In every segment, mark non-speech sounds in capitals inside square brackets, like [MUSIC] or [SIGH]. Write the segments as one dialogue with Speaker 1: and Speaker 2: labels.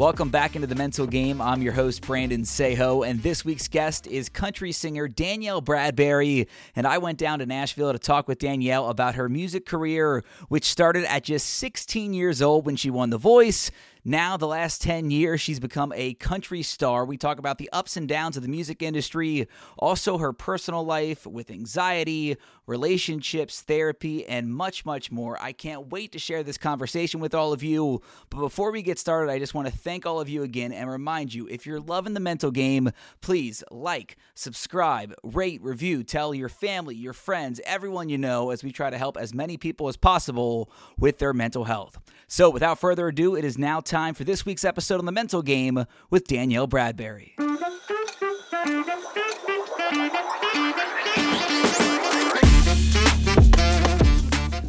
Speaker 1: Welcome back into the mental game. I'm your host, Brandon Saho, and this week's guest is country singer Danielle Bradbery. And I went down to Nashville to talk with Danielle about her music career, which started at just 16 years old when she won The Voice. Now, the last 10 years, she's become a country star. We talk about the ups and downs of the music industry, also her personal life with anxiety, relationships, therapy, and much, much more. I can't wait to share this conversation with all of you. But before we get started, I just want to thank all of you again and remind you if you're loving the mental game, please like, subscribe, rate, review, tell your family, your friends, everyone you know as we try to help as many people as possible with their mental health. So, without further ado, it is now time for this week's episode on the mental game with Danielle Bradbery.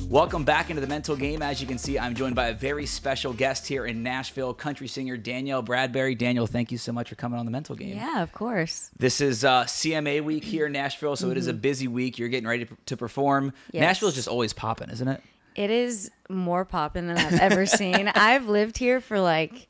Speaker 1: Welcome back into the mental game. As you can see, I'm joined by a very special guest here in Nashville, country singer Danielle Bradbery. Danielle, thank you so much for coming on the mental game.
Speaker 2: Yeah, of course.
Speaker 1: This is uh, CMA week here in Nashville, so mm-hmm. it is a mm-hmm. busy week. You're getting ready to, to perform. Yes. Nashville is just always popping, isn't it?
Speaker 2: It is more popping than I've ever [LAUGHS] seen. I've lived here for like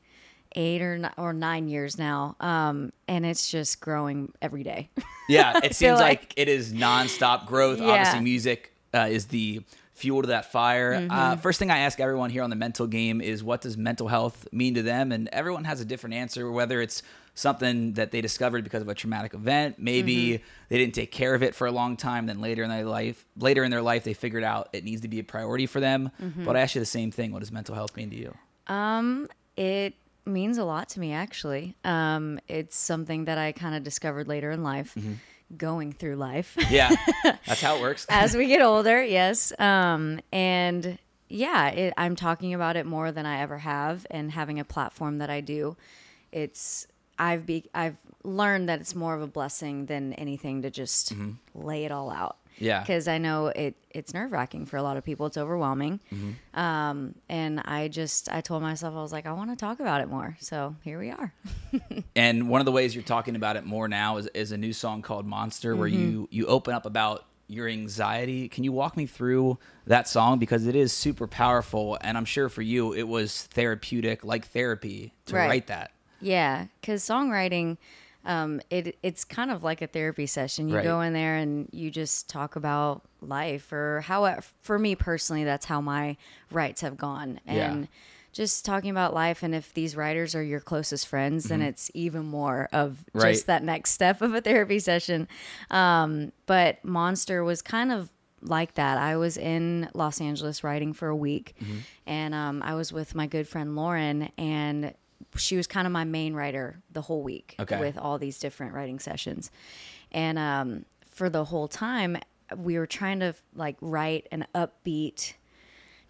Speaker 2: eight or nine, or nine years now, um, and it's just growing every day.
Speaker 1: Yeah, it [LAUGHS] seems like, like, it is nonstop growth. Yeah. Obviously, music uh, is the fuel to that fire. Uh, mm-hmm. Uh, first thing I ask everyone here on the mental game is what does mental health mean to them? And everyone has a different answer, whether it's something that they discovered because of a traumatic event, maybe mm-hmm. they didn't take care of it for a long time, then later in their life, later in their life, they figured out it needs to be a priority for them. Mm-hmm. But I ask you the same thing: What does mental health mean to you?
Speaker 2: Um, it means a lot to me actually. Um, it's something that I kind of discovered later in life. Mm-hmm going through life.
Speaker 1: Yeah, [LAUGHS] that's how it works.
Speaker 2: As we get [LAUGHS] older, yes. Um, and yeah, it, I'm talking about it more than I ever have, and having a platform that I do, it's I've be I've learned that it's more of a blessing than anything to just mm-hmm. lay it all out.
Speaker 1: Yeah.
Speaker 2: Because I know it it's nerve wracking for a lot of people. It's overwhelming. Mm-hmm. Um, and I just I told myself I was like I want to talk about it more. So here we are. [LAUGHS]
Speaker 1: and one of the ways you're talking about it more now is, is a new song called Monster, where mm-hmm. you you open up about your anxiety. Can you walk me through that song because it is super powerful, and I'm sure for you it was therapeutic, like therapy, to right. write that.
Speaker 2: Yeah, because songwriting um, it it's kind of like a therapy session. You right. go in there and you just talk about life or how for me personally that's how my rights have gone and yeah. just talking about life and if these writers are your closest friends mm-hmm. then it's even more of right. just that next step of a therapy session um, but monster was kind of like that i was in los angeles writing for a week mm-hmm. and um, i was with my good friend lauren and she was kind of my main writer the whole week okay. with all these different writing sessions. And um, for the whole time, we were trying to like write an upbeat,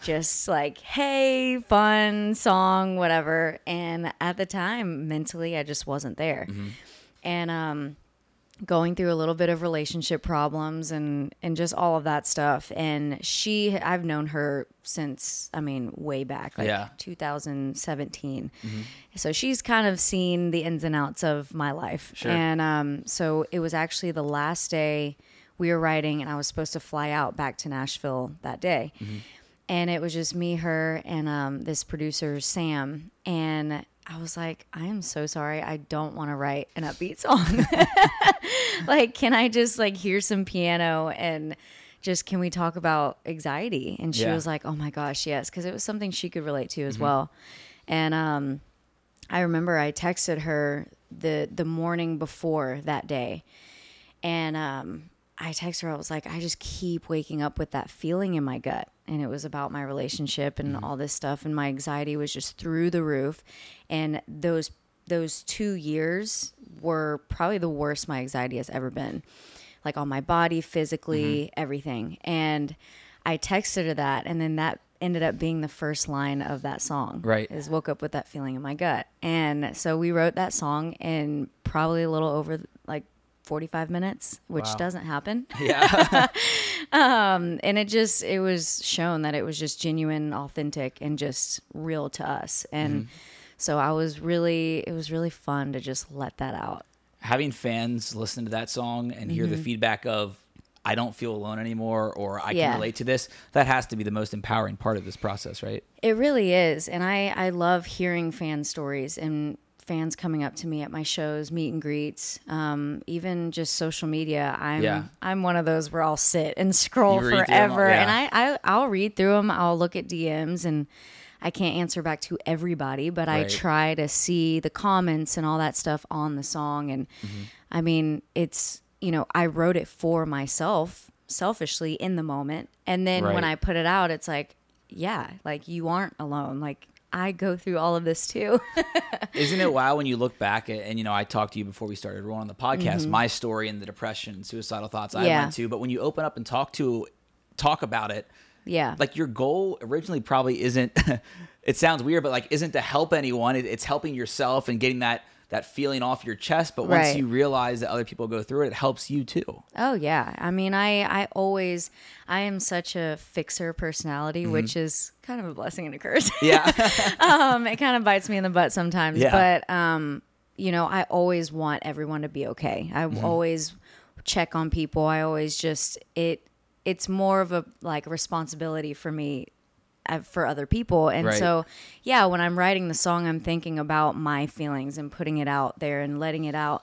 Speaker 2: just like, hey, fun song, whatever. And at the time, mentally, I just wasn't there. Mm-hmm. And um, going through a little bit of relationship problems and and just all of that stuff and she I've known her since I mean way back like yeah. 2017 mm-hmm. so she's kind of seen the ins and outs of my life sure. and um so it was actually the last day we were writing and I was supposed to fly out back to Nashville that day mm-hmm. and it was just me her and um this producer Sam and I was like, I am so sorry. I don't want to write an upbeat song. [LAUGHS] like, can I just like hear some piano and just can we talk about anxiety? And she yeah. was like, Oh my gosh, yes, because it was something she could relate to as mm-hmm. well. And um, I remember I texted her the the morning before that day, and um, I texted her. I was like, I just keep waking up with that feeling in my gut and it was about my relationship and mm-hmm. all this stuff and my anxiety was just through the roof. And those those 2 years were probably the worst my anxiety has ever been. Like on my body physically mm-hmm. everything. And I texted her that and then that ended up being the first line of that song.
Speaker 1: Right.
Speaker 2: Is woke up with that feeling in my gut. And so we wrote that song in probably a little over like 45 minutes, which wow. doesn't happen. [LAUGHS]
Speaker 1: Yeah. [LAUGHS]
Speaker 2: um, and it just, it was shown that it was just genuine, authentic, and just real to us. And mm-hmm. so I was really, it was really fun to just let that out.
Speaker 1: Having fans listen to that song and hear mm-hmm. the feedback of, I don't feel alone anymore or I yeah. can relate to this, that has to be the most empowering part of this process, right?
Speaker 2: It really is. And I, I love hearing fan stories and fans coming up to me at my shows, meet and greets, um, even just social media. I'm yeah. I'm one of those where I'll sit and [LAUGHS] scroll forever, yeah. and I, I I'll read through them. I'll look at DMs, and I can't answer back to everybody, but right. I try to see the comments and all that stuff on the song. And mm-hmm. I mean, it's you know I wrote it for myself selfishly in the moment, and then right. when I put it out, it's like yeah, like you aren't alone. Like I go through all of this too. [LAUGHS]
Speaker 1: Isn't it wild when you look back at, and you know, I talked to you before we started rolling the podcast, mm-hmm. my story and the depression and suicidal thoughts I yeah. went to, but when you open up and talk to talk about it,
Speaker 2: yeah.
Speaker 1: Like your goal originally probably isn't [LAUGHS] it sounds weird, but like isn't to help anyone. it's helping yourself and getting that that feeling off your chest but once right. you realize that other people go through it it helps you too
Speaker 2: oh yeah i mean i i always i am such a fixer personality mm-hmm. which is kind of a blessing and a curse [LAUGHS]
Speaker 1: yeah [LAUGHS]
Speaker 2: um it kind of bites me in the butt sometimes yeah. but um you know i always want everyone to be okay i mm-hmm. always check on people i always just it it's more of a like responsibility for me Uh, for other people. And right. so, yeah, when I'm writing the song, I'm thinking about my feelings and putting it out there and letting it out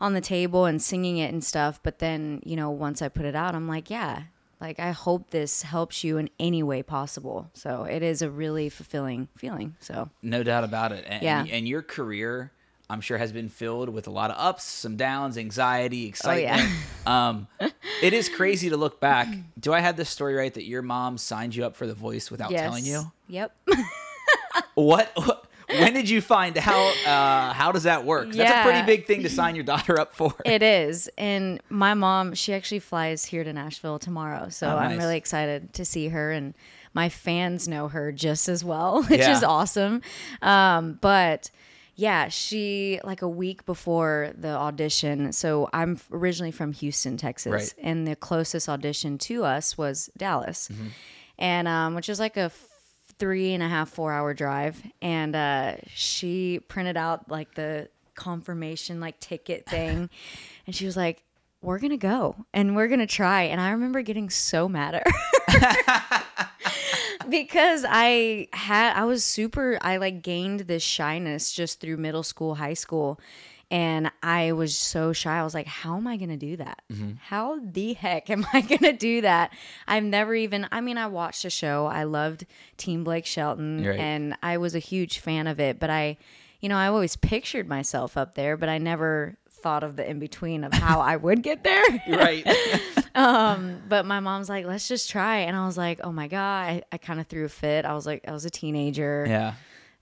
Speaker 2: on the table and singing it and stuff. But then, you know, once I put it out, I'm like, yeah, like I hope this helps you in any way possible. So it is a really fulfilling feeling. So,
Speaker 1: no doubt about it. And, yeah. and your career I'm sure has been filled with a lot of ups, some downs, anxiety, excitement. Oh, yeah. [LAUGHS] um, it is crazy to look back. Do I have this story right that your mom signed you up for The Voice without yes. telling you?
Speaker 2: Yep. [LAUGHS]
Speaker 1: what, what? [LAUGHS] When did you find out? Uh, how does that work? Yeah. That's a pretty big thing to sign your daughter up for.
Speaker 2: It is, and my mom, she actually flies here to Nashville tomorrow, so oh, nice. I'm really excited to see her and my fans know her just as well, which yeah. is awesome. Um, but yeah, she like a week before the audition. So I'm originally from Houston, Texas, right. and the closest audition to us was Dallas, mm-hmm. and um, which is like a three and a half, four hour drive. And uh, she printed out like the confirmation like ticket thing, [LAUGHS] and she was like, "We're gonna go and we're gonna try." And I remember getting so mad at her. [LAUGHS] [LAUGHS] because I had I was super I like gained this shyness just through middle school, high school. And I was so shy. I was like, how am I going to do that? Mm-hmm. How the heck am I going to do that? I've never even, I mean, I watched a show. I loved Team Blake Shelton right. and I was a huge fan of it. But I, you know, I always pictured myself up there, but I never thought of the in between of how I would get there. [LAUGHS]
Speaker 1: right. [LAUGHS]
Speaker 2: um, but my mom's like, let's just try. And I was like, oh my God. I, I kind of threw a fit. I was like, I was a teenager.
Speaker 1: Yeah.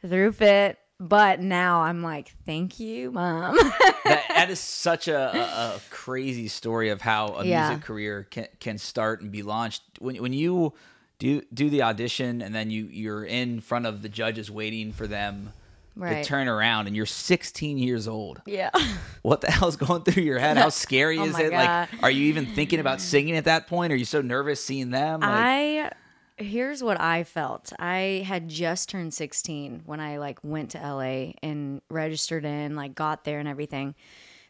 Speaker 2: Threw a fit. But now I'm like, thank you, mom. [LAUGHS]
Speaker 1: that, that is such a, a, a, crazy story of how a yeah. music career can, can start and be launched. When, when you do do the audition and then you, you're in front of the judges waiting for them right. to turn around and you're 16 years old.
Speaker 2: Yeah. [LAUGHS]
Speaker 1: What the hell's going through your head? How scary [LAUGHS] oh is it? God. Like, are you even thinking about singing at that point? Are you so nervous seeing them? Like,
Speaker 2: I here's what I felt. I had just turned 16 when I like went to LA and registered in, like got there and everything.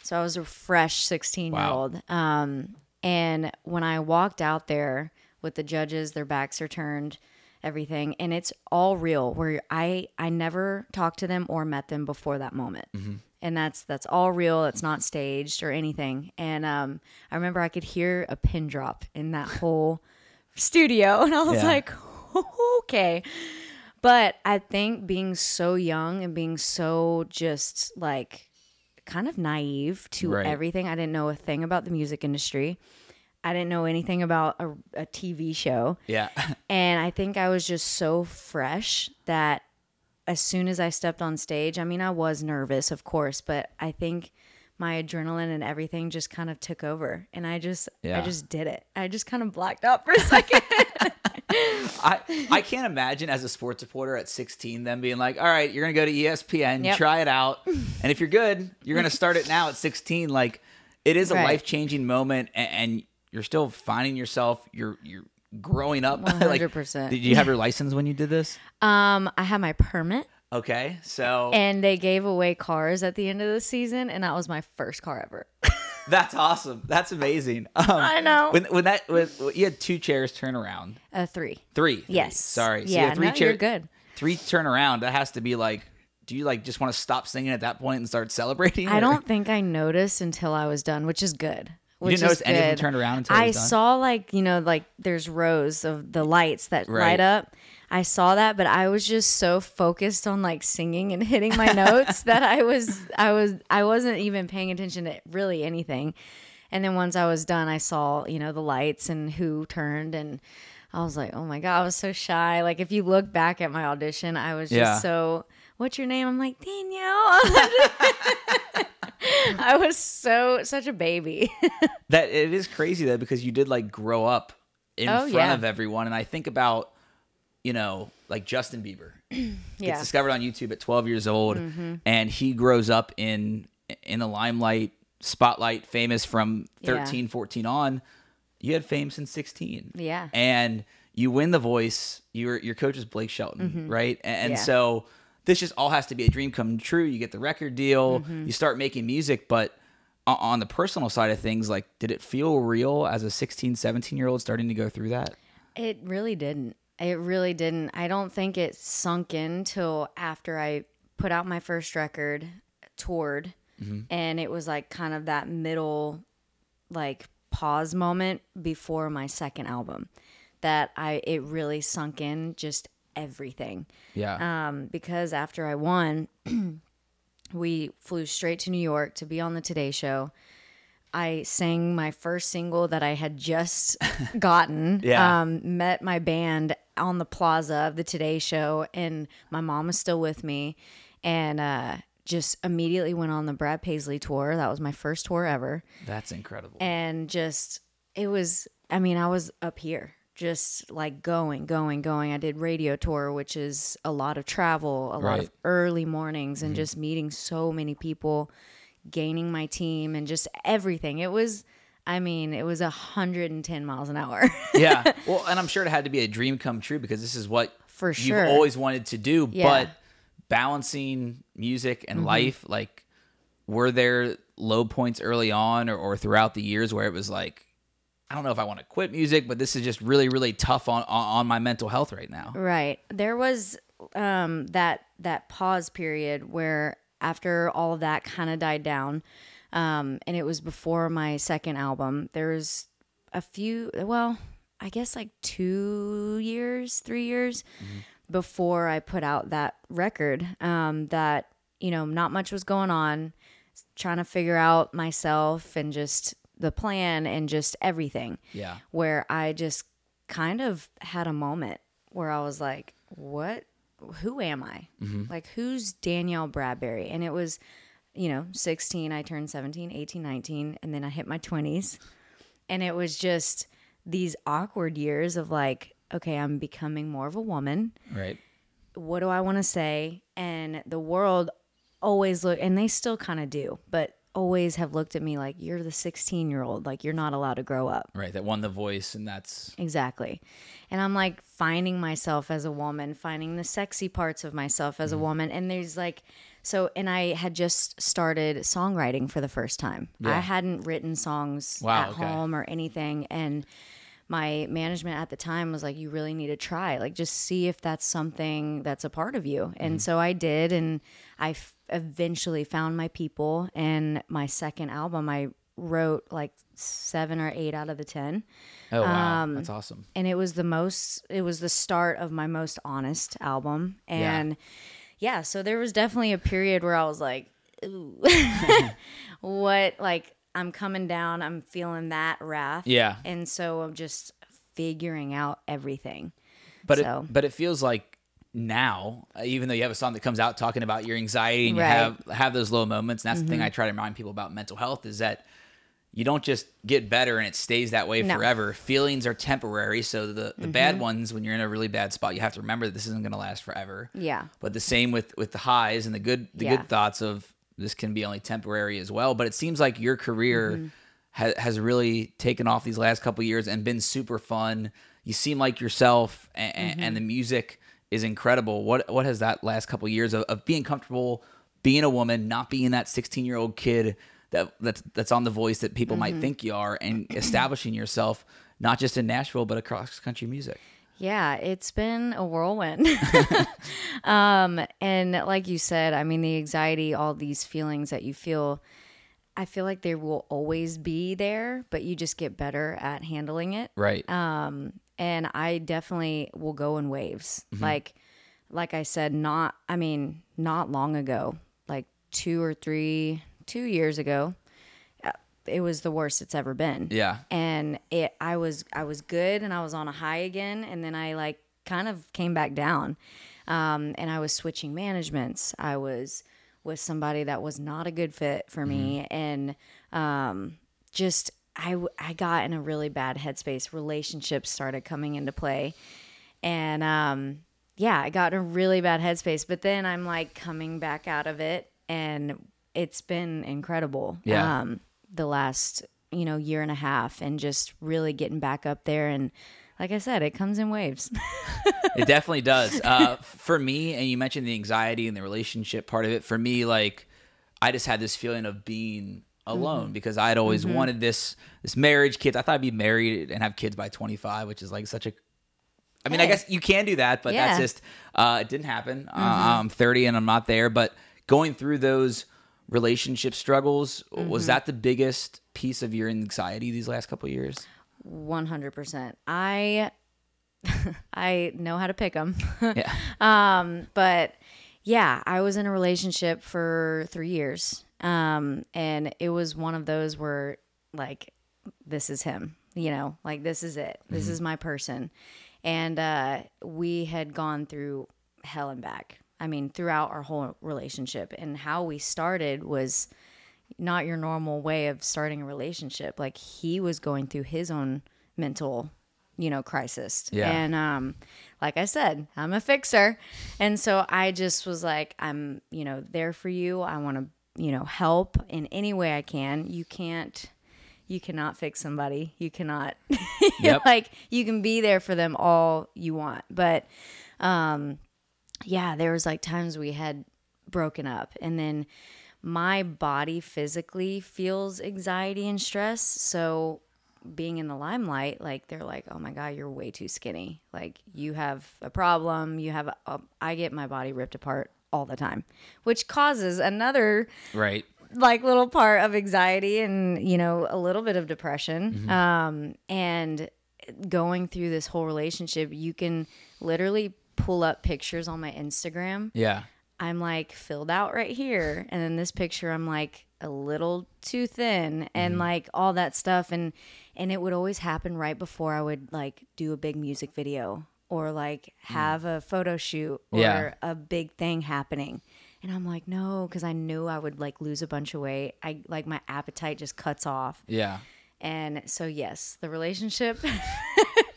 Speaker 2: So I was a fresh 16 year old. Um, and when I walked out there with the judges, their backs are turned everything and it's all real where i i never talked to them or met them before that moment mm-hmm. and that's that's all real it's not staged or anything and um i remember i could hear a pin drop in that whole studio [LAUGHS] and i was yeah. like okay but i think being so young and being so just like kind of naive to right. everything i didn't know a thing about the music industry I didn't know anything about a, a TV show.
Speaker 1: Yeah. [LAUGHS]
Speaker 2: and I think I was just so fresh that as soon as I stepped on stage, I mean, I was nervous, of course, but I think my adrenaline and everything just kind of took over and I just yeah. I just did it. I just kind of blacked out for a [LAUGHS] second.
Speaker 1: I I can't imagine as a sports reporter at 16 them being like, "All right, you're going to go to ESPN, yep. try it out, and if you're good, you're going to start it now at 16." Like it is a right. life-changing moment and, and you're still finding yourself. You're you're growing up. [LAUGHS]
Speaker 2: One hundred percent.
Speaker 1: Did you have your license when you did this?
Speaker 2: Um, I had my permit.
Speaker 1: Okay, so
Speaker 2: and they gave away cars at the end of the season, and that was my first car ever. [LAUGHS]
Speaker 1: That's awesome. That's amazing. [LAUGHS] Um,
Speaker 2: I know.
Speaker 1: When when that when, you had two chairs turn around.
Speaker 2: A three.
Speaker 1: Three.
Speaker 2: Yes.
Speaker 1: Sorry. So you
Speaker 2: Yeah.
Speaker 1: had three
Speaker 2: no,
Speaker 1: chair-
Speaker 2: you're good.
Speaker 1: Three turn around. That has to be like. Do you like just want to stop singing at that point and start celebrating?
Speaker 2: I
Speaker 1: or-
Speaker 2: don't think I noticed until I was done, which is good.
Speaker 1: You
Speaker 2: Which
Speaker 1: didn't notice
Speaker 2: is
Speaker 1: any of them turned around until
Speaker 2: I saw like you know like there's rows of the lights that
Speaker 1: Right.
Speaker 2: light up. I saw that, but I was just so focused on like singing and [LAUGHS] hitting my notes that I was I was I wasn't even paying attention to really anything. And then once I was done, I saw you know the lights and who turned and. I was like, oh my God, I was so shy. Like, if you look back at my audition, I was just
Speaker 1: Yeah.
Speaker 2: so, what's your name? I'm like, Danielle. [LAUGHS] I was so, such a baby. [LAUGHS]
Speaker 1: that it is crazy though because you did like grow up in
Speaker 2: Oh,
Speaker 1: front
Speaker 2: yeah.
Speaker 1: of everyone and i think about you know like justin bieber [CLEARS THROAT] gets
Speaker 2: yeah. Mm-hmm.
Speaker 1: discovered on youtube at 12 years old and he grows up in in the limelight spotlight famous from 13 14 on you had fame since 16
Speaker 2: Yeah.
Speaker 1: and you win the voice your your coach is blake shelton right and, and
Speaker 2: Mm-hmm. Yeah.
Speaker 1: so this just all has to be a dream come true you get the record deal
Speaker 2: Mm-hmm.
Speaker 1: you start making music but on the personal side of things like did it feel real as a 16 17 year old starting to go through that
Speaker 2: It really didn't. It really didn't. I don't think it sunk in till after I put out my first record, toured, and it was like kind of that middle, like pause moment before my second album, that I it really sunk in just everything.
Speaker 1: yeah
Speaker 2: um, because after I won, [CLEARS THROAT] we flew straight to New York to be on the Today Show. I sang my first single that I had just [LAUGHS] gotten.
Speaker 1: Yeah.
Speaker 2: Um, met my band on the plaza of the Today Show, and my mom was still with me, and uh, just immediately went on the Brad Paisley tour. That was my first tour ever
Speaker 1: that's incredible
Speaker 2: and just it was i mean i was up here just like going going going i did radio tour which is a lot of travel a lot of early mornings and just meeting so many people gaining my team and just everything it was i mean it was 110 miles an hour [LAUGHS]
Speaker 1: yeah. Well, and I'm sure it had to be a dream come true because this is what
Speaker 2: For sure you've
Speaker 1: always wanted to do.
Speaker 2: Yeah. Mm-hmm.
Speaker 1: But balancing music and life, like, were there low points early on or, or throughout the years where it was like, I don't know if I want to quit music, but this is just really, really tough on, on, my mental health right now.
Speaker 2: Right. There was um, that that pause period where after all of that kind of died down, um, and it was before my second album. There was a few. Well, I guess like two years, three years before I put out that record. Um, that you know, not much was going on. Trying to figure out myself and just the plan and just everything
Speaker 1: Yeah.
Speaker 2: where I just kind of had a moment where I was like, what? Who am I? Mm-hmm. Like, who's Danielle Bradbery? And it was, you know, 16, I turned 17, 18, 19, and then I hit my 20s. And it was just these awkward years of like, okay, I'm becoming more of a woman
Speaker 1: Right.
Speaker 2: what do I want to say? And the world always look, and they still kind of do, but always have looked at me like you're the 16 year old, like you're not allowed to grow up.
Speaker 1: Right. That won the voice, and that's
Speaker 2: Exactly. And I'm like finding myself as a woman, finding the sexy parts of myself as a mm-hmm. woman. And there's like, so, and I had just started songwriting for the first time.
Speaker 1: Yeah.
Speaker 2: I hadn't written songs
Speaker 1: Wow,
Speaker 2: at
Speaker 1: okay.
Speaker 2: home or anything. And my management at the time was like, you really need to try, like, just see if that's something that's a part of you.
Speaker 1: Mm-hmm.
Speaker 2: And so I did. And I f- eventually found my people. And my second album, I wrote like seven or eight out of the 10
Speaker 1: oh wow,
Speaker 2: Um,
Speaker 1: that's awesome.
Speaker 2: and it was the most it was the start of my most honest album and yeah, so there was definitely a period where i was like Ooh. [LAUGHS] [LAUGHS] what like i'm coming down i'm feeling that wrath
Speaker 1: Yeah.
Speaker 2: and so i'm just figuring out everything
Speaker 1: But
Speaker 2: So-
Speaker 1: it but it feels like now, uh, even though you have a song that comes out talking about your anxiety and you
Speaker 2: Right. Mm-hmm.
Speaker 1: have have those low moments, and that's the thing I try to remind people about mental health is that you don't just get better and it stays that way
Speaker 2: No. Mm-hmm.
Speaker 1: forever. Feelings are temporary, so the the bad ones when you're in a really bad spot, you have to remember that this isn't going to last forever.
Speaker 2: yeah
Speaker 1: But the same with with the highs and the good the
Speaker 2: Yeah.
Speaker 1: good thoughts of this can be only temporary as well. But it seems like your career
Speaker 2: Mm-hmm.
Speaker 1: ha- has really taken off these last couple years and been super fun. You seem like yourself, and,
Speaker 2: Mm-hmm.
Speaker 1: and the music is incredible. What what has that last couple years of, of being comfortable, being a woman, not being that 16 year old kid that that's that's on the voice that people might think you are and establishing yourself not just in Nashville but across country music.
Speaker 2: Yeah, it's been a whirlwind. [LAUGHS] um, and like you said, I mean, the anxiety, all these feelings that you feel, I feel like they will always be there, but you just get better at handling it.
Speaker 1: Right.
Speaker 2: Um, and I definitely will go in waves. Like, like I said, not, I mean, not long ago, like two or three, two years ago, it was the worst it's ever been.
Speaker 1: Yeah.
Speaker 2: and it i was i was good and i was on a high again and then i like kind of came back down. Um, and i was switching managements. I was with somebody that was not a good fit for me and um, just I I got in a really bad headspace. Relationships started coming into play. And um, yeah i got in a really bad headspace but then i'm like coming back out of it and it's been incredible.
Speaker 1: Yeah.
Speaker 2: um, the last you know year and a half and just really getting back up there and like i said it comes in waves [LAUGHS]
Speaker 1: it definitely does. Uh, for me, and you mentioned the anxiety and the relationship part of it. For me, like I just had this feeling of being alone
Speaker 2: Mm-hmm.
Speaker 1: because I had always wanted this this marriage, kids. I thought I'd be married and have kids by 25, which is like such a. I mean, I guess you can do that, but that's
Speaker 2: Yeah. Mm-hmm.
Speaker 1: just uh, it didn't happen. Uh, I'm 30 and I'm not there, but going through those relationship struggles
Speaker 2: Mm-hmm.
Speaker 1: was that the biggest piece of your anxiety these last couple of years?
Speaker 2: 100% i [LAUGHS] i know how to pick them
Speaker 1: Yeah. [LAUGHS]
Speaker 2: Um, but yeah, I was in a relationship for three years. Um, and it was one of those where like, this is him, you know, like this is it. This is my person. And uh, we had gone through hell and back. I mean, throughout our whole relationship. And how we started was not your normal way of starting a relationship. Like he was going through his own mental, you know, crisis.
Speaker 1: Yeah.
Speaker 2: And um like I said, I'm a fixer. And so I just was like I'm, you know, there for you. I want to, you know, help in any way I can. You can't you cannot fix somebody. You cannot [LAUGHS]
Speaker 1: Yep.
Speaker 2: like you can be there for them all you want. But um yeah, there was like times we had broken up and then my body physically feels anxiety and stress. So being in the limelight, like they're like, "Oh my god, you're way too skinny. Like you have a problem. You have a, a I get my body ripped apart all the time, which causes another
Speaker 1: Right.
Speaker 2: like little part of anxiety and you know a little bit of depression um and going through this whole relationship you can literally pull up pictures on my instagram
Speaker 1: Yeah.
Speaker 2: i'm like filled out right here. And then this picture i'm like a little too thin and mm-hmm. like all that stuff. And and it would always happen right before i would like do a big music video or like mm. have a photo shoot or
Speaker 1: Yeah.
Speaker 2: a big thing happening. And i'm like no because i knew i would like lose a bunch of weight. I like my appetite just cuts off.
Speaker 1: Yeah.
Speaker 2: and so yes the relationship [LAUGHS]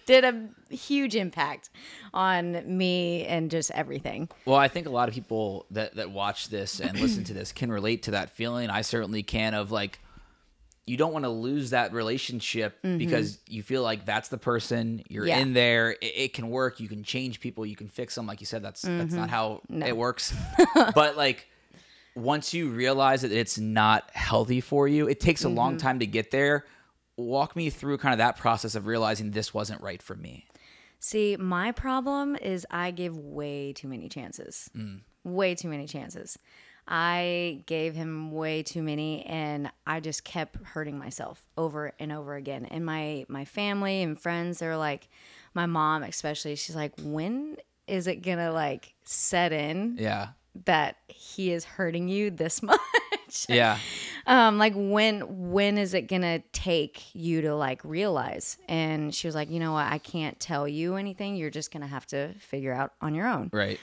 Speaker 2: did a huge impact on me and just everything
Speaker 1: Well, I think a lot of people that that watch this and [CLEARS THROAT] listen to this can relate to that feeling. I certainly can of like you don't want to lose that relationship mm-hmm. because you feel like that's the person you're
Speaker 2: Yeah.
Speaker 1: in there. It, it can work. You can change people. You can fix them. Like you said, that's that's not mm-hmm. how it works. [LAUGHS] but like once you realize that it's not healthy for you, it takes a long mm-hmm. time to get there. Walk me through kind of that process of realizing this wasn't right for me.
Speaker 2: See, my problem is I give way too many chances. Mm. Way too many chances. I gave him way too many and I just kept hurting myself over and over again. And my my family and friends they're like my mom especially she's like when is it going to like set in
Speaker 1: Yeah.
Speaker 2: that he is hurting you this [LAUGHS] much? [LAUGHS]
Speaker 1: Yeah.
Speaker 2: um like when when is it gonna take you to like realize? And she was like you know what? I can't tell you anything. You're just gonna have to figure out on your own.
Speaker 1: Right.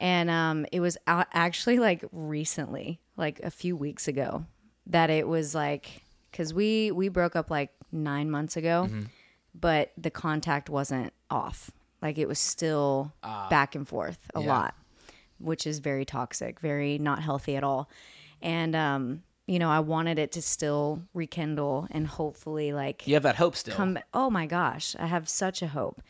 Speaker 2: and um it was a- actually like recently like a few weeks ago that it was like because we we broke up like nine months ago but the contact wasn't off. Like it was still back and forth a
Speaker 1: Yeah.
Speaker 2: lot which is very toxic very not healthy at all and um you know i wanted it to still rekindle and hopefully like
Speaker 1: You have that hope still.
Speaker 2: come oh my gosh i have such a hope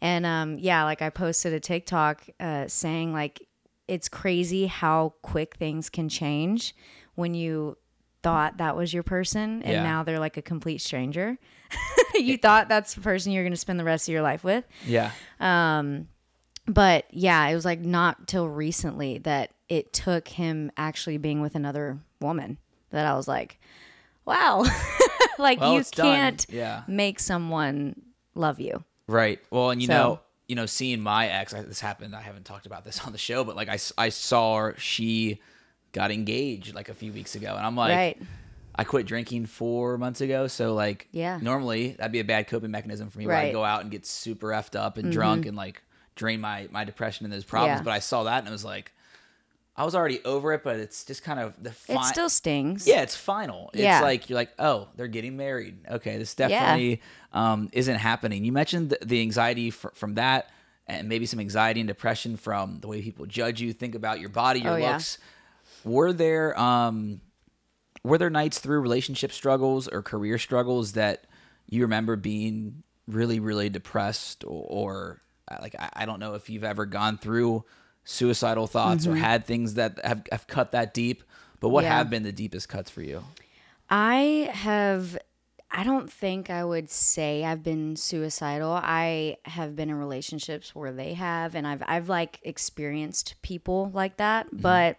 Speaker 2: and um yeah like i posted a tiktok uh saying like it's crazy how quick things can change when you thought that was your person and
Speaker 1: Yeah.
Speaker 2: now they're like a complete stranger. [LAUGHS] you thought that's the person you're going to spend the rest of your life with.
Speaker 1: Yeah.
Speaker 2: Um But yeah, it was like not till recently that it took him actually being with another woman that I was like, wow. [LAUGHS] like
Speaker 1: Well,
Speaker 2: you can't
Speaker 1: Yeah.
Speaker 2: make someone love you.
Speaker 1: Right. Well, and you
Speaker 2: So-
Speaker 1: know, you know, seeing my ex, I, this happened. I haven't talked about this [LAUGHS] on the show, but like I, I saw her, she got engaged like a few weeks ago, and I'm like,
Speaker 2: right.
Speaker 1: I quit drinking four months ago, so like,
Speaker 2: Yeah.
Speaker 1: normally that'd be a bad coping mechanism for me, where I
Speaker 2: Right. Mm-hmm.
Speaker 1: go out and get super effed up and drunk and like drain my my depression and those problems.
Speaker 2: Yeah.
Speaker 1: But I saw that and it was like, I was already over it, but it's just kind of the
Speaker 2: It still stings.
Speaker 1: yeah, it's final.
Speaker 2: Yeah.
Speaker 1: It's like you're like, oh, they're getting married. Okay, this definitely um, isn't happening. You mentioned the, the anxiety fr- from that, and maybe some anxiety and depression from the way people judge you, think about your body, your
Speaker 2: Oh, yeah.
Speaker 1: looks. Were there um, were there nights through relationship struggles or career struggles that you remember being really, really depressed, or, or uh, like I, I don't know if you've ever gone through suicidal thoughts or had things that have, have cut that deep. But what
Speaker 2: Mm-hmm. Yeah.
Speaker 1: have been the deepest cuts for you?
Speaker 2: I have I don't think I would say I've been suicidal. I have been in relationships where they have and I've I've like experienced people like that, but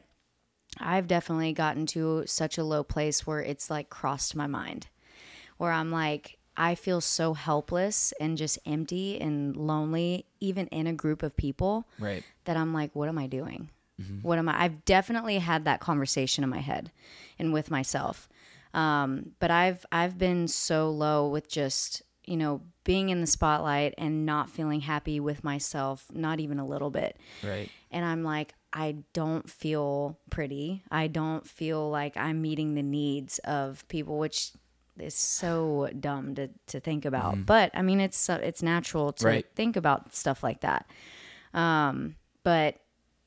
Speaker 2: I've definitely gotten to such a low place where it's like crossed my mind. Where I'm like I feel so helpless and just empty and lonely even in a group of people
Speaker 1: Right.
Speaker 2: that I'm like, what am I doing? What am I? I've definitely had that conversation in my head and with myself. Um, but I've I've been so low with just you know being in the spotlight and not feeling happy with myself, not even a little bit.
Speaker 1: Right.
Speaker 2: And I'm like, I don't feel pretty. I don't feel like I'm meeting the needs of people, which is so dumb to, to think about. But I mean, it's uh, it's natural to
Speaker 1: Right.
Speaker 2: think about stuff like that. Um, but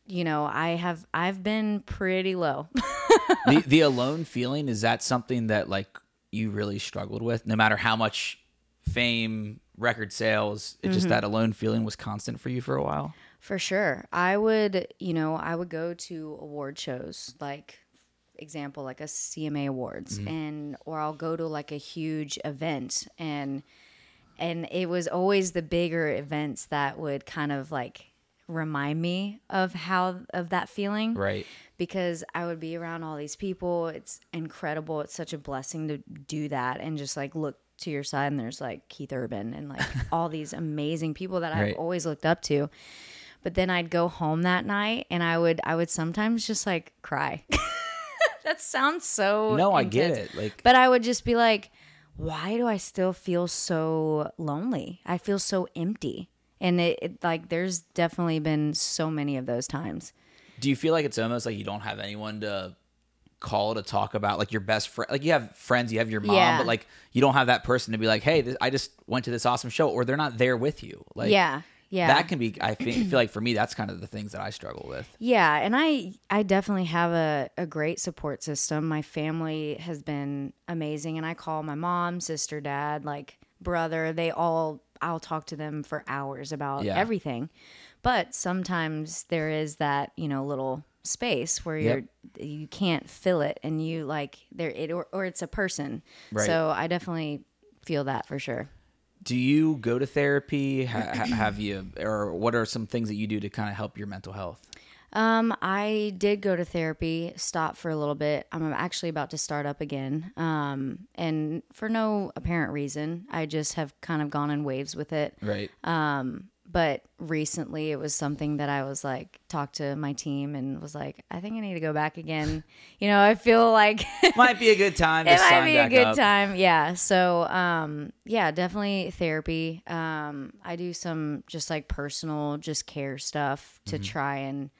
Speaker 2: you know, I have I've been pretty low. [LAUGHS]
Speaker 1: the the alone feeling is that something that like you really struggled with no matter how much fame record sales it
Speaker 2: Mm-hmm.
Speaker 1: just that alone feeling was constant for you for a while
Speaker 2: For sure. I would, you know, I would go to award shows like example like a CMA awards mm-hmm. and or I'll go to like a huge event and and it was always the bigger events that would kind of like remind me of how of that feeling
Speaker 1: right
Speaker 2: because I would be around all these people. It's incredible. It's such a blessing to do that and just like look to your side and there's like Keith Urban and like [LAUGHS] all these amazing people that I've always looked up to. But then I'd go home that night and I would I would sometimes just like cry. [LAUGHS] that sounds so
Speaker 1: no i get it like
Speaker 2: But I would just be like, why do I still feel so lonely? I feel so empty. And it, it like there's definitely been so many of those times.
Speaker 1: do you feel like it's almost like you don't have anyone to call to talk about like your best friend like you have friends you have your mom
Speaker 2: Yeah.
Speaker 1: but like you don't have that person to be like hey this, i just went to this awesome show or they're not there with you like
Speaker 2: yeah. Yeah.
Speaker 1: that can be i think, feel like for me that's kind of the things that i struggle with
Speaker 2: Yeah, and I I definitely have a, a great support system. My family has been amazing and I call my mom, sister, dad, like brother, they all I'll talk to them for hours about
Speaker 1: Yeah.
Speaker 2: everything. But sometimes there is that, you know, little space where you're you can't fill it and you like there it or, or it's a person.
Speaker 1: Right.
Speaker 2: So I definitely feel that for sure.
Speaker 1: Do you go to therapy ha- ha- [CLEARS THROAT] have you or what are some things that you do to kind of help your mental health
Speaker 2: Um, I did go to therapy, stop for a little bit. I'm actually about to start up again. Um, and for no apparent reason, I just have kind of gone in waves with it.
Speaker 1: right
Speaker 2: But recently it was something that I was like, talked to my team and was like, I think I need to go back again. [LAUGHS] You know, I feel like
Speaker 1: might be a good time [LAUGHS] to
Speaker 2: it might be a good
Speaker 1: up.
Speaker 2: time. Yeah. So, um, yeah, definitely therapy. Um, I do some just like personal, just care stuff to
Speaker 1: Mm-hmm.
Speaker 2: try and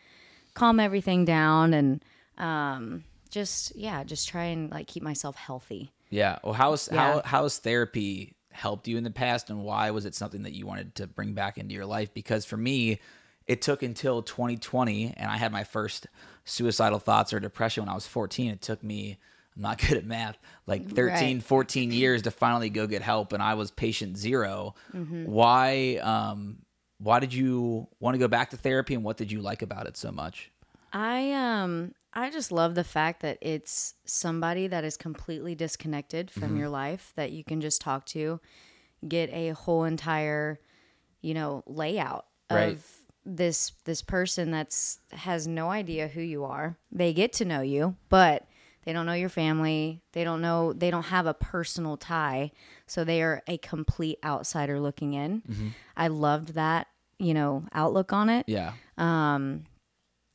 Speaker 2: calm everything down and, um, just, yeah, just try and like keep myself healthy.
Speaker 1: Yeah. Well, how's
Speaker 2: Yeah.
Speaker 1: how how's therapy helped you in the past, and why was it something that you wanted to bring back into your life? Because for me, it took until 2020, and I had my first suicidal thoughts or depression when I was 14. It took me. I'm not [LAUGHS] good at math. Like 13,
Speaker 2: Right.
Speaker 1: 14 years to finally go get help, and I was patient 0
Speaker 2: Mm-hmm.
Speaker 1: Why? Um, why did you want to go back to therapy, and what did you like about it so much?
Speaker 2: I um I just love the fact that it's somebody that is completely disconnected from
Speaker 1: Mm-hmm.
Speaker 2: your life that you can just talk to, get a whole entire, you know, layout
Speaker 1: Right.
Speaker 2: of this this person that's has no idea who you are. They get to know you, but they don't know your family. They don't know they don't have a personal tie. So they are a complete outsider looking in.
Speaker 1: Mm-hmm.
Speaker 2: I loved that, you know, outlook on it
Speaker 1: Yeah.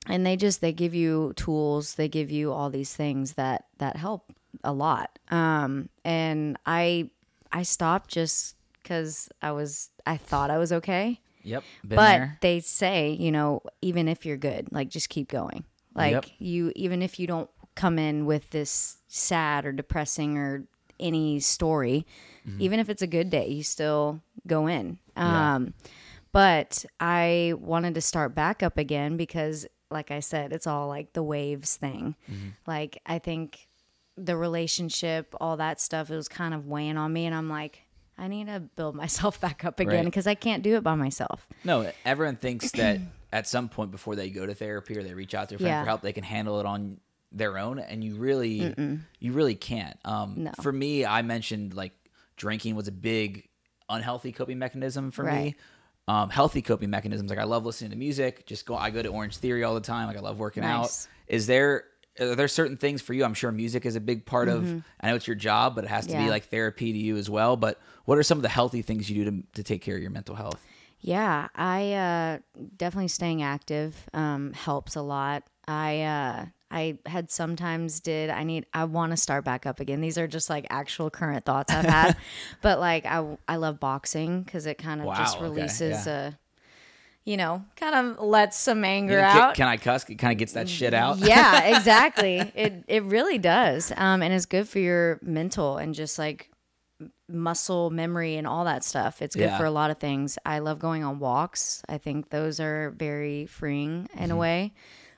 Speaker 2: And they just they give you tools they give you all these things that that help a lot um and i i stopped just because i was i thought i was okay
Speaker 1: Yep.
Speaker 2: But
Speaker 1: there.
Speaker 2: they say you know even if you're good like just keep going like
Speaker 1: Yep.
Speaker 2: you even if you don't come in with this sad or depressing or any story
Speaker 1: Mm-hmm.
Speaker 2: even if it's a good day you still go in
Speaker 1: Yeah.
Speaker 2: um but i wanted to start back up again because like i said it's all like the waves thing
Speaker 1: Mm-hmm.
Speaker 2: like i think the relationship all that stuff it was kind of weighing on me and i'm like i need to build [LAUGHS] myself back up again
Speaker 1: Right.
Speaker 2: because i can't do it by myself
Speaker 1: No, everyone thinks that [CLEARS THROAT] at some point before they go to therapy or they reach out to a friend
Speaker 2: Yeah.
Speaker 1: for help, they can handle it on their own, and you really, you really can't. Um,
Speaker 2: No.
Speaker 1: For me, I mentioned like drinking was a big unhealthy coping mechanism for me. Um, healthy coping mechanisms like I love listening to music. Just go, I go to Orange Theory all the time. Like I love working
Speaker 2: Nice.
Speaker 1: out. Is there are there certain things for you? I'm sure music is a big part of. I know it's your job, but it has to be
Speaker 2: Mm-hmm.
Speaker 1: Like therapy to you as well. But what are some of the healthy things you do to, to take care of your mental health?
Speaker 2: Yeah, I uh, definitely staying active um, helps a lot. I uh, I had sometimes did I need I want to start back up again. These are just like actual current thoughts I've had, [LAUGHS] but like I I love boxing because it kind of just
Speaker 1: Wow, okay,
Speaker 2: releases
Speaker 1: yeah.
Speaker 2: uh you know kind of lets some anger
Speaker 1: You know, can,
Speaker 2: out.
Speaker 1: can I cuss? It kind of gets that shit out.
Speaker 2: yeah, [LAUGHS] exactly. It it really does, um, and it's good for your mental and just like muscle memory and all that stuff. It's good
Speaker 1: Yeah.
Speaker 2: for a lot of things. I love going on walks. I think those are very freeing in a
Speaker 1: Mm-hmm.
Speaker 2: way.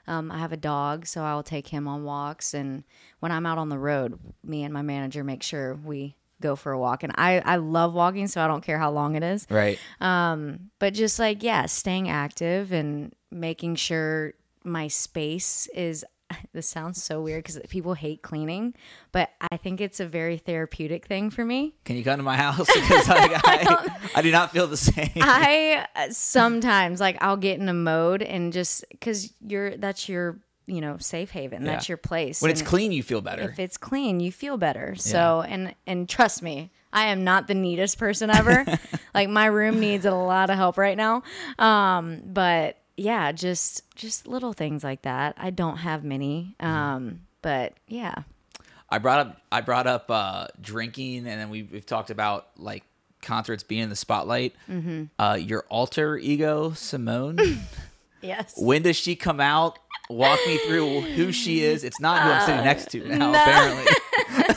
Speaker 2: Um, I have a dog, so I will take him on walks. And when I'm out on the road, me and my manager make sure we go for a walk. And I, I love walking, so I don't care how long it is
Speaker 1: Right.
Speaker 2: Um, but just like yeah staying active and making sure my space is [LAUGHS] this sounds so weird because people hate cleaning but i think it's a very therapeutic thing for me.
Speaker 1: Can you come to my house? [LAUGHS] Because I, [LAUGHS] I, I do not feel the same.
Speaker 2: i uh, sometimes like i'll get in a mode and just because you're that's your you know safe haven. That's your place
Speaker 1: when it's clean, you feel better.
Speaker 2: if it's clean you feel better. So and and trust me i am not the neatest person ever. Like my room needs a lot of help right now. Um but yeah just just little things like that i don't have many um but yeah
Speaker 1: I brought up I brought up uh, drinking, and then we, we've talked about like concerts being in the spotlight.
Speaker 2: Mm-hmm.
Speaker 1: Uh, your alter ego, Simone. [LAUGHS]
Speaker 2: yes
Speaker 1: when does she come out? Walk me through who she is. It's not who I'm sitting next to now, [LAUGHS]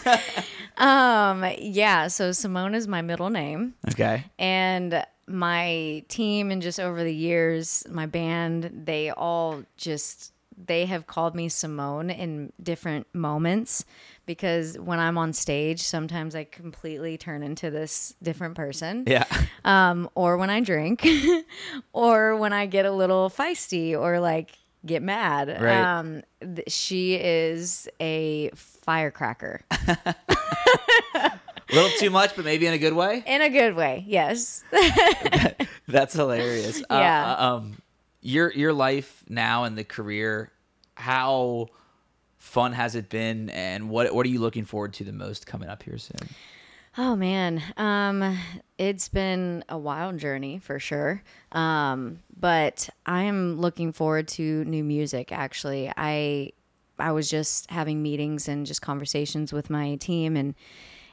Speaker 1: apparently. [LAUGHS]
Speaker 2: um yeah so simone is my middle name
Speaker 1: Okay.
Speaker 2: and my team and just over the years my band they all just they have called me simone in different moments because when i'm on stage sometimes i completely turn into this different person
Speaker 1: Yeah.
Speaker 2: um, or when i drink [LAUGHS] or when i get a little feisty or like get mad
Speaker 1: Right.
Speaker 2: um, th- she is a firecracker [LAUGHS] [LAUGHS]
Speaker 1: A little too much, but maybe in a good way.
Speaker 2: in a good way yes [LAUGHS] [LAUGHS]
Speaker 1: That's hilarious. Uh,
Speaker 2: Yeah.
Speaker 1: uh, um, your your life now and the career, how fun has it been, and what what are you looking forward to the most coming up here soon?
Speaker 2: Oh man, um, it's been a wild journey for sure. Um, but I am looking forward to new music. Actually, I I was just having meetings and just conversations with my team and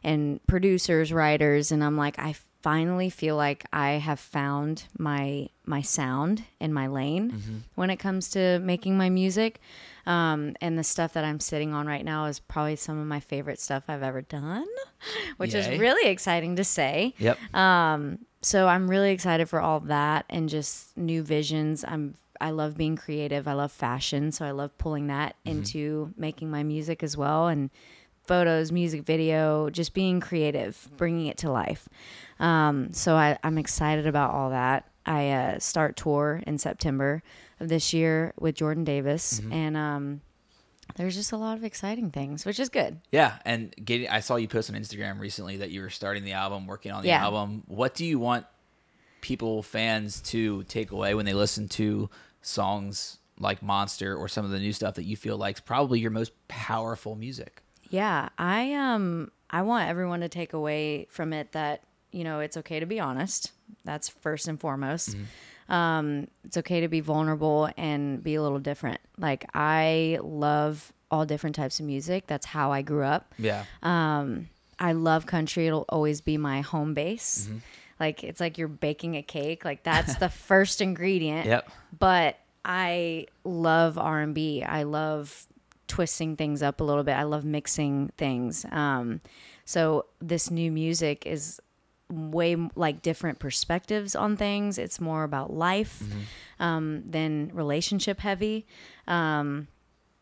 Speaker 2: and producers, writers, and I'm like, I finally feel like I have found my my sound and my lane when it comes to making my music. Um, and the stuff that I'm sitting on right now is probably some of my favorite stuff I've ever done, [LAUGHS] which
Speaker 1: Yay.
Speaker 2: is really exciting to say.
Speaker 1: Yep.
Speaker 2: Um, So I'm really excited for all that and just new visions. I'm I love being creative. I love fashion, so I love pulling that into making my music as well and photos, music video, just being creative, bringing it to life. Um, so I, I'm excited about all that. I uh, start tour in September of this year with Jordan Davis, mm-hmm. and um, there's just a lot of exciting things, which is good.
Speaker 1: Yeah, and getting, I saw you post on Instagram recently that you were starting the album, working on the yeah. album. What do you want people, fans, to take away when they listen to songs like Monster or some of the new stuff that you feel like is probably your most powerful music?
Speaker 2: Yeah, I um I want everyone to take away from it that you know it's okay to be honest. That's first and foremost. Mm-hmm um, it's okay to be vulnerable and be a little different. Like I love all different types of music. That's how I grew up.
Speaker 1: Yeah.
Speaker 2: Um, I love country. It'll always be my home base. Mm-hmm. Like it's like you're baking a cake. Like that's the [LAUGHS] first ingredient.
Speaker 1: Yep.
Speaker 2: But I love R and B. I love twisting things up a little bit. I love mixing things. Um, so this new music is way like different perspectives on things. It's more about life mm-hmm. um, than relationship heavy. Um,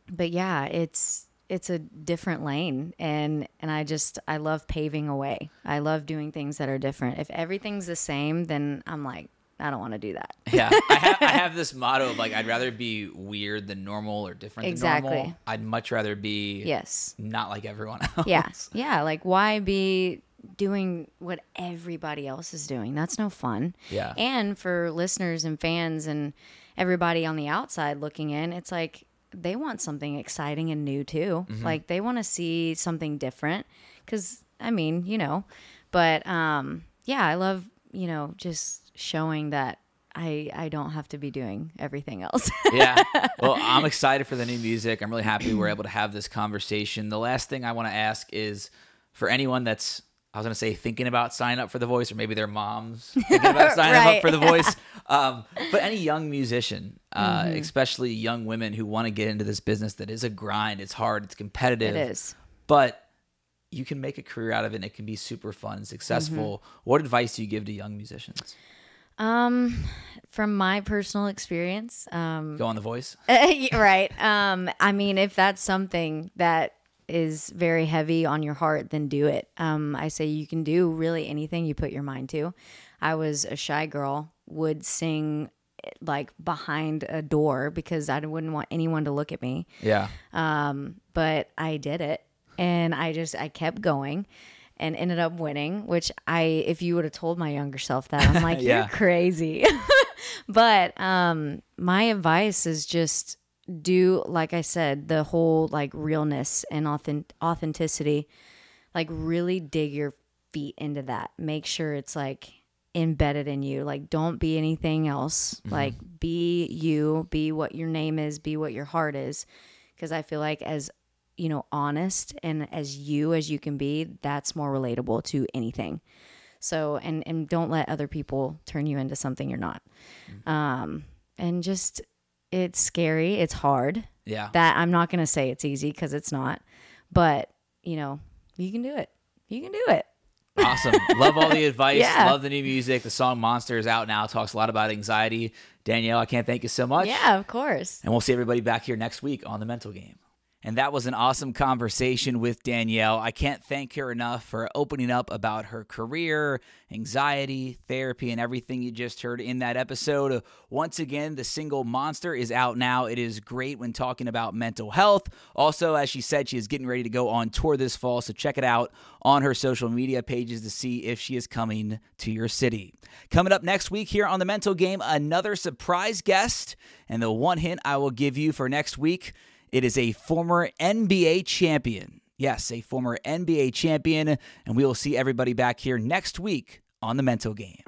Speaker 2: but yeah, it's it's a different lane, and and I just I love paving a way. I love doing things that are different. If everything's the same, then I'm like. I don't want to do that. [LAUGHS]
Speaker 1: yeah, I have, I [LAUGHS] have this motto of like I'd rather be weird than normal or different exactly. than normal. I'd much rather be
Speaker 2: yes,
Speaker 1: not like everyone else.
Speaker 2: Yeah, yeah. Like why be doing what everybody else is doing. That's no fun.
Speaker 1: Yeah.
Speaker 2: And for listeners and fans and everybody on the outside looking in, it's like they want something exciting and new too. Mm-hmm. Like they want to see something different cuz I mean, you know, but um yeah, I love, you know, just showing that I I don't have to be doing everything else. [LAUGHS]
Speaker 1: yeah. Well, I'm excited for the new music. I'm really happy we're able to have this conversation. The last thing I want to ask is for anyone that's I was gonna say thinking about signing up for the voice, or maybe their moms [LAUGHS] thinking about signing right. up for the voice. [LAUGHS] Um, but any young musician, uh, mm-hmm. especially young women who want to get into this business that is a grind, it's hard, it's competitive.
Speaker 2: It is.
Speaker 1: But you can make a career out of it and it can be super fun, and successful. Mm-hmm. What advice do you give to young musicians?
Speaker 2: Um, from my personal experience, um,
Speaker 1: go on the voice. [LAUGHS]
Speaker 2: right. Um, I mean, if that's something that is very heavy on your heart, then do it. Um, I say you can do really anything you put your mind to. I was a shy girl, would sing like behind a door because I wouldn't want anyone to look at me.
Speaker 1: Yeah.
Speaker 2: Um, but I did it and I just I kept going and ended up winning, which I if you would have told my younger self that, I'm [LAUGHS] like, yeah. you're crazy. [LAUGHS] but um my advice is just do like I said, the whole like realness and authentic- authenticity, like really dig your feet into that. Make sure it's like embedded in you. Like don't be anything else. Mm-hmm. Like be you, be what your name is, be what your heart is. Cuz I feel like as you know, honest and as you as you can be, that's more relatable to anything. So and and don't let other people turn you into something you're not. Mm-hmm. Um and just it's scary. It's hard.
Speaker 1: Yeah.
Speaker 2: That I'm not going to say it's easy because it's not. But, you know, you can do it. You can do it.
Speaker 1: Awesome. Love all the [LAUGHS] advice. Yeah. Love the new music. The song Monster is out now. Talks a lot about anxiety. Danielle, I can't thank you so much.
Speaker 2: Yeah, of course.
Speaker 1: And we'll see everybody back here next week on The Mental Game. And that was an awesome conversation with Danielle. I can't thank her enough for opening up about her career, anxiety, therapy, and everything you just heard in that episode. Once again, the single Monster is out now. It is great when talking about mental health. Also, as she said, she is getting ready to go on tour this fall, so check it out on her social media pages to see if she is coming to your city. Coming up next week here on The Mental Game, another surprise guest. And the one hint I will give you for next week it is a former NBA champion. Yes, a former NBA champion. And we will see everybody back here next week on The Mental Game.